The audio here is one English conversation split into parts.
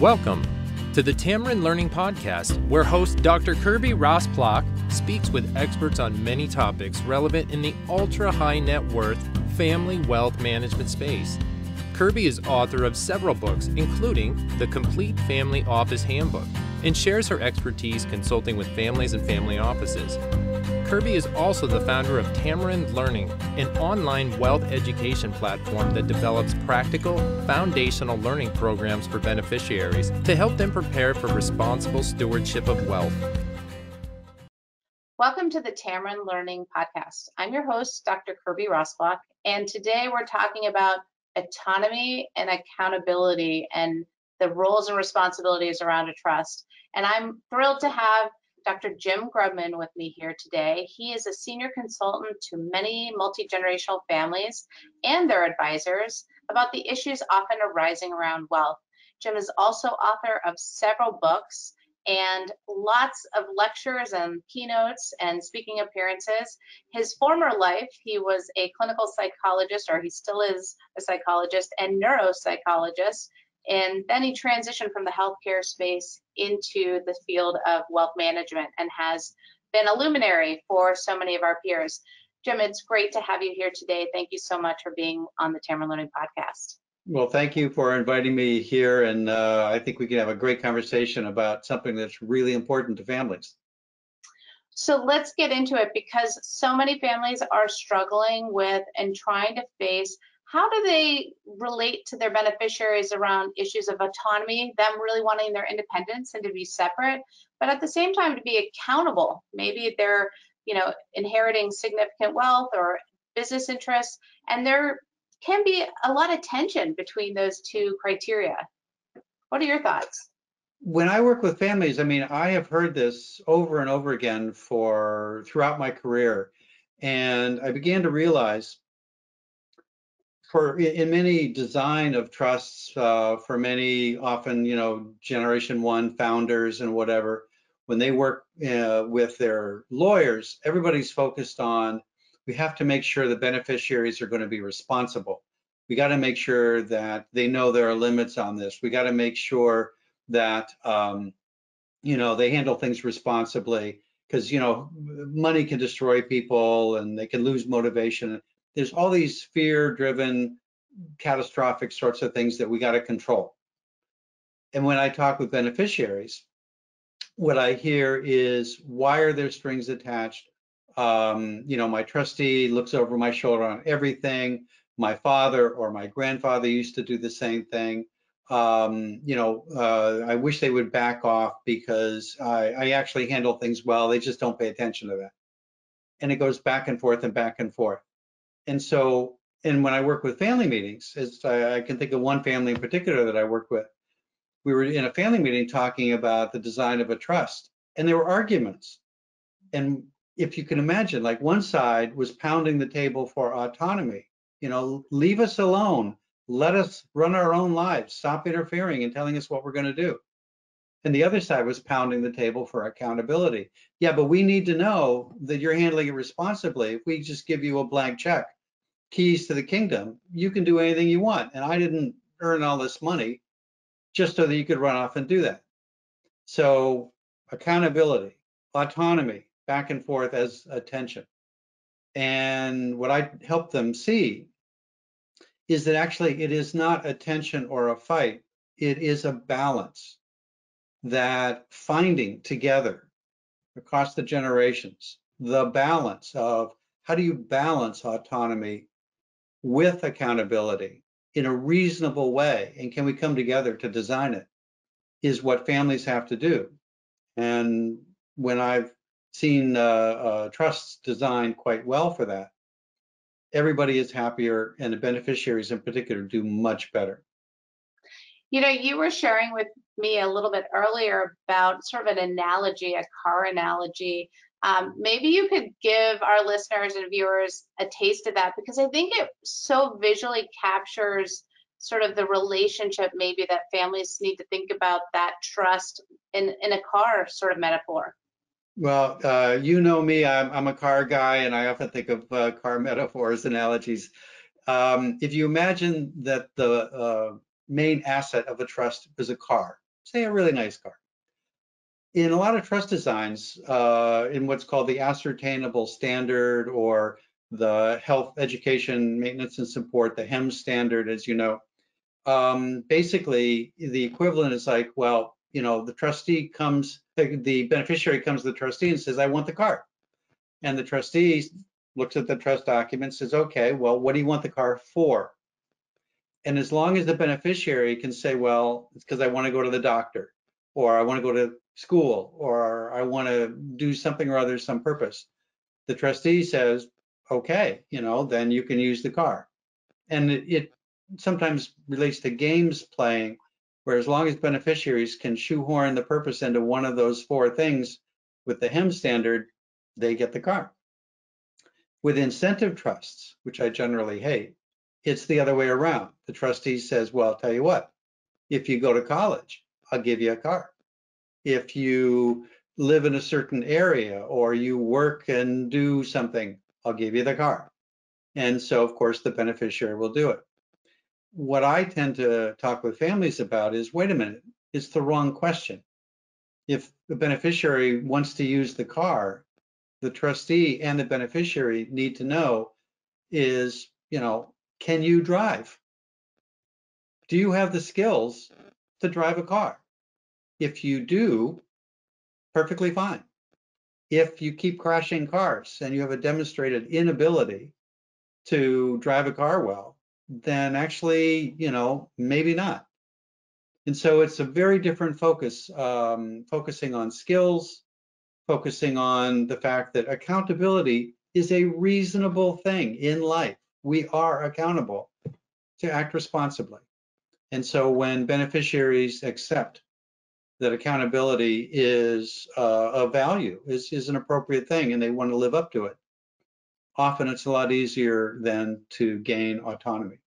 Welcome to the Tamarind Learning Podcast, where host Dr. Kirby Rosplock speaks with experts on many topics relevant in the ultra high net worth family wealth management space. Kirby is author of several books, including The Complete Family Office Handbook, and shares her expertise consulting with families and family offices. Kirby is also the founder of Tamarind Learning, an online wealth education platform that develops practical, foundational learning programs for beneficiaries to help them prepare for responsible stewardship of wealth. Welcome to the Tamarind Learning Podcast. I'm your host, Dr. Kirby Rosplock, and today we're talking about autonomy and accountability and the roles and responsibilities around a trust. And I'm thrilled to have Dr. Jim Grubman with me here today. He is a senior consultant to many multi-generational families and their advisors about the issues often arising around wealth. Jim is also author of several books and lots of lectures and keynotes and speaking appearances. His former life, he was a clinical psychologist, or he still is a psychologist and neuropsychologist and then he transitioned from the healthcare space into the field of wealth management and has been a luminary for so many of our peers. Jim, it's great to have you here today. Thank you so much for being on the Tamarind Learning Podcast. Well, thank you for inviting me here, and uh, I think we can have a great conversation about something that's really important to families. So let's get into it because so many families are struggling with and trying to face how do they relate to their beneficiaries around issues of autonomy, them really wanting their independence and to be separate, but at the same time to be accountable? Maybe they're, you know, inheriting significant wealth or business interests, and there can be a lot of tension between those two criteria. What are your thoughts? When I work with families, I mean, I have heard this over and over again for throughout my career, and I began to realize for in many design of trusts uh, for many often you know generation one founders and whatever when they work uh, with their lawyers everybody's focused on we have to make sure the beneficiaries are going to be responsible. We got to make sure that they know there are limits on this. We got to make sure that um, you know they handle things responsibly because you know money can destroy people and they can lose motivation there's all these fear driven catastrophic sorts of things that we got to control. And when I talk with beneficiaries, what I hear is why are there strings attached? Um, you know, my trustee looks over my shoulder on everything. My father or my grandfather used to do the same thing. Um, you know, uh, I wish they would back off because I, I actually handle things well. They just don't pay attention to that. And it goes back and forth and back and forth. And so, and when I work with family meetings, as I, I can think of one family in particular that I worked with, we were in a family meeting talking about the design of a trust, and there were arguments. And if you can imagine, like one side was pounding the table for autonomy, you know, leave us alone, let us run our own lives, stop interfering and telling us what we're going to do. And the other side was pounding the table for accountability. Yeah, but we need to know that you're handling it responsibly. If we just give you a blank check, keys to the kingdom, you can do anything you want. And I didn't earn all this money just so that you could run off and do that. So accountability, autonomy, back and forth as attention. And what I help them see is that actually it is not a tension or a fight, it is a balance that finding together across the generations, the balance of how do you balance autonomy with accountability in a reasonable way and can we come together to design it is what families have to do. And when i've seen uh, uh, trusts designed quite well for that everybody is happier and the beneficiaries in particular do much better. You know you were sharing with me a little bit earlier about sort of an analogy a car analogy um, maybe you could give our listeners and viewers a taste of that because I think it so visually captures sort of the relationship maybe that families need to think about that trust in, in a car sort of metaphor. Well, uh, you know me, I'm, I'm, a car guy and I often think of uh, car metaphors, and analogies. Um, if you imagine that the uh, main asset of a trust is a car, say a really nice car. In a lot of trust designs, uh, in what's called the ascertainable standard or the health education maintenance and support, the HEM standard, as you know, um, basically the equivalent is like, well, you know, the trustee comes, the beneficiary comes to the trustee and says, I want the car. And the trustee looks at the trust document, says, okay, well, what do you want the car for? And as long as the beneficiary can say, well, it's because I want to go to the doctor, or I want to go to school, or I want to do something or other, some purpose, the trustee says, okay, you know, then you can use the car. And it, it sometimes relates to games playing, where as long as beneficiaries can shoehorn the purpose into one of those four things with the HEM standard, they get the car. With incentive trusts, which I generally hate, it's the other way around. The trustee says, well, I'll tell you what, if you go to college, I'll give you a car. If you live in a certain area or you work and do something, I'll give you the car. And so, of course, the beneficiary will do it. What I tend to talk with families about is, wait a minute, it's the wrong question. If the beneficiary wants to use the car, the trustee and the beneficiary need to know is, you know, can you drive? Do you have the skills to drive a car? If you do, perfectly fine. If you keep crashing cars and you have a demonstrated inability to drive a car well, then actually, you know, maybe not. And so it's a very different focus, um, focusing on skills, focusing on the fact that accountability is a reasonable thing in life. We are accountable to act responsibly. And so when beneficiaries accept that accountability is uh, a value, is, is an appropriate thing, and they want to live up to it, often it's a lot easier than to gain autonomy.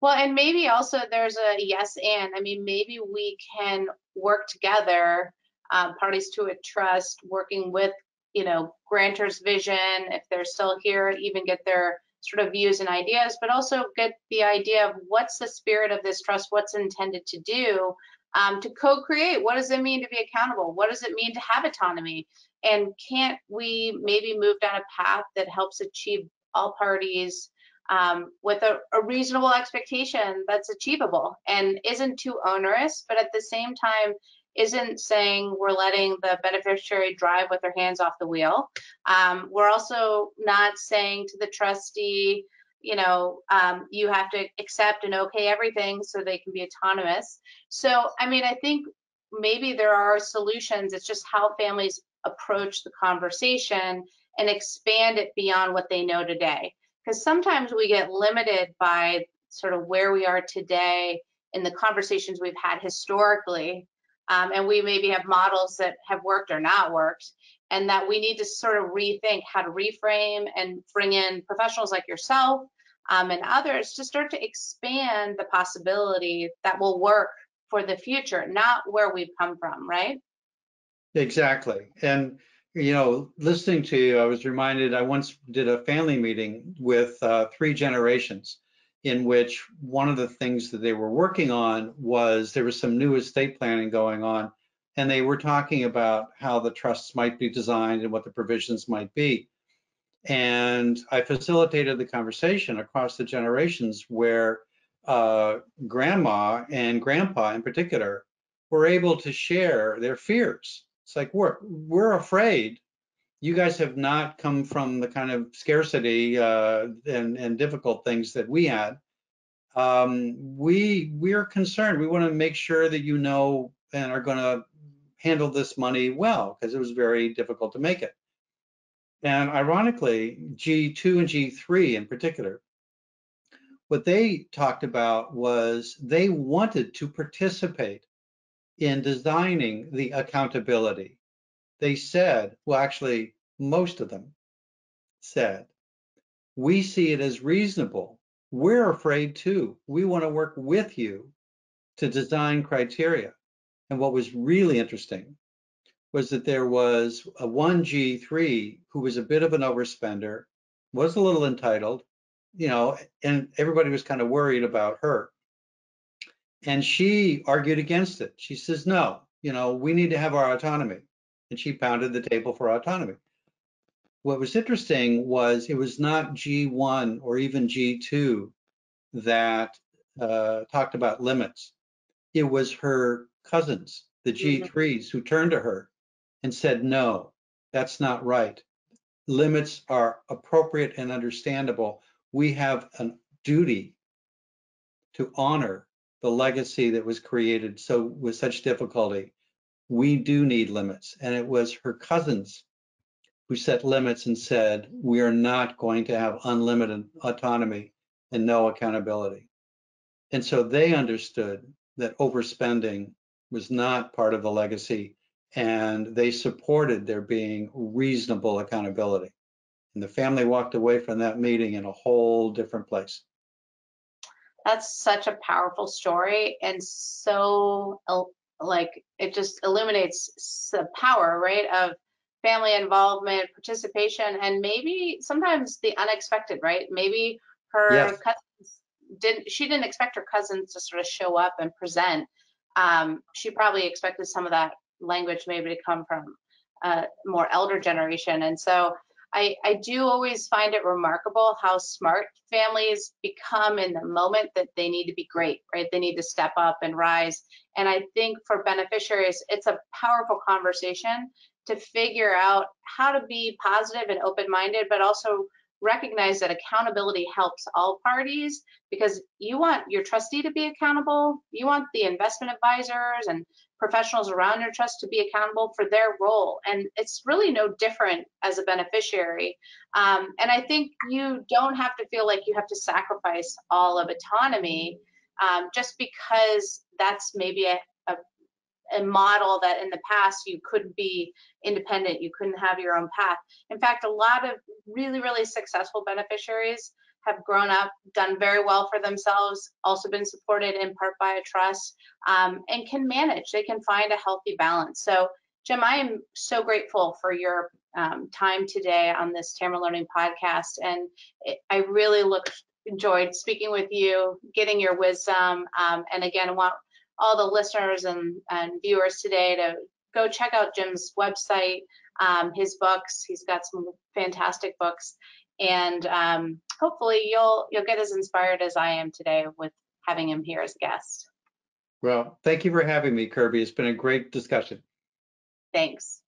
Well, and maybe also there's a yes and. I mean, maybe we can work together um, parties to a trust, working with, you know, grantors' vision, if they're still here, even get their sort of views and ideas, but also get the idea of what's the spirit of this trust, what's intended to do, um, to co-create. What does it mean to be accountable? What does it mean to have autonomy? And can't we maybe move down a path that helps achieve all parties um, with a, a, reasonable expectation that's achievable and isn't too onerous, but at the same time isn't saying we're letting the beneficiary drive with their hands off the wheel. Um, we're also not saying to the trustee, you know, um, you have to accept and okay everything so they can be autonomous. So, I mean, I think maybe there are solutions. It's just how families approach the conversation and expand it beyond what they know today. Because sometimes we get limited by sort of where we are today in the conversations we've had historically um, and we maybe have models that have worked or not worked and that we need to sort of rethink how to reframe and bring in professionals like yourself um, and others to start to expand the possibility that will work for the future, not where we've come from, right? Exactly. And, you know, listening to you, I was reminded I once did a family meeting with uh, three generations in which one of the things that they were working on was there was some new estate planning going on, and they were talking about how the trusts might be designed and what the provisions might be. And I facilitated the conversation across the generations where uh, grandma and grandpa in particular were able to share their fears. It's like we're we're afraid you guys have not come from the kind of scarcity uh, and, and difficult things that we had. Um, we we're concerned. We want to make sure that you know and are going to handle this money well because it was very difficult to make it. And ironically, G2 and G3 in particular, what they talked about was they wanted to participate in designing the accountability they said, well, actually, most of them said, we see it as reasonable. We're afraid too. We want to work with you to design criteria. And what was really interesting was that there was a 1G3 who was a bit of an overspender, was a little entitled, you know, and everybody was kind of worried about her. And she argued against it. She says, no, you know, we need to have our autonomy. And she pounded the table for autonomy. What was interesting was it was not G1 or even G2 that uh, talked about limits. It was her cousins, the G3s, mm-hmm. who turned to her and said, no, that's not right. Limits are appropriate and understandable. We have a duty to honor the legacy that was created so with such difficulty. We do need limits. And it was her cousins who set limits and said, we are not going to have unlimited autonomy and no accountability. And so they understood that overspending was not part of the legacy and they supported there being reasonable accountability. And the family walked away from that meeting in a whole different place. That's such a powerful story and so like it just illuminates the power, right, of family involvement, participation, and maybe sometimes the unexpected, right? Maybe her yes. cousins didn't she didn't expect her cousins to sort of show up and present. Um, she probably expected some of that language maybe to come from a more elder generation. And so I, I do always find it remarkable how smart families become in the moment that they need to be great, right? They need to step up and rise. And I think for beneficiaries, it's a powerful conversation to figure out how to be positive and open minded, but also recognize that accountability helps all parties because you want your trustee to be accountable, you want the investment advisors and professionals around your trust to be accountable for their role. And it's really no different as a beneficiary. Um, and I think you don't have to feel like you have to sacrifice all of autonomy um, just because that's maybe a, a, model that in the past you couldn't be independent, you couldn't have your own path. In fact, a lot of really, really successful beneficiaries have grown up, done very well for themselves, also been supported in part by a trust, um, and can manage. They can find a healthy balance. So, Jim, I am so grateful for your um, time today on this Tamarind Learning podcast, and it, I really look enjoyed speaking with you, getting your wisdom, um, and again, want all the listeners and, and viewers today to go check out Jim's website, um, his books. He's got some fantastic books, and um, hopefully you'll you'll get as inspired as I am today with having him here as a guest. Well, thank you for having me, Kirby. It's been a great discussion. Thanks.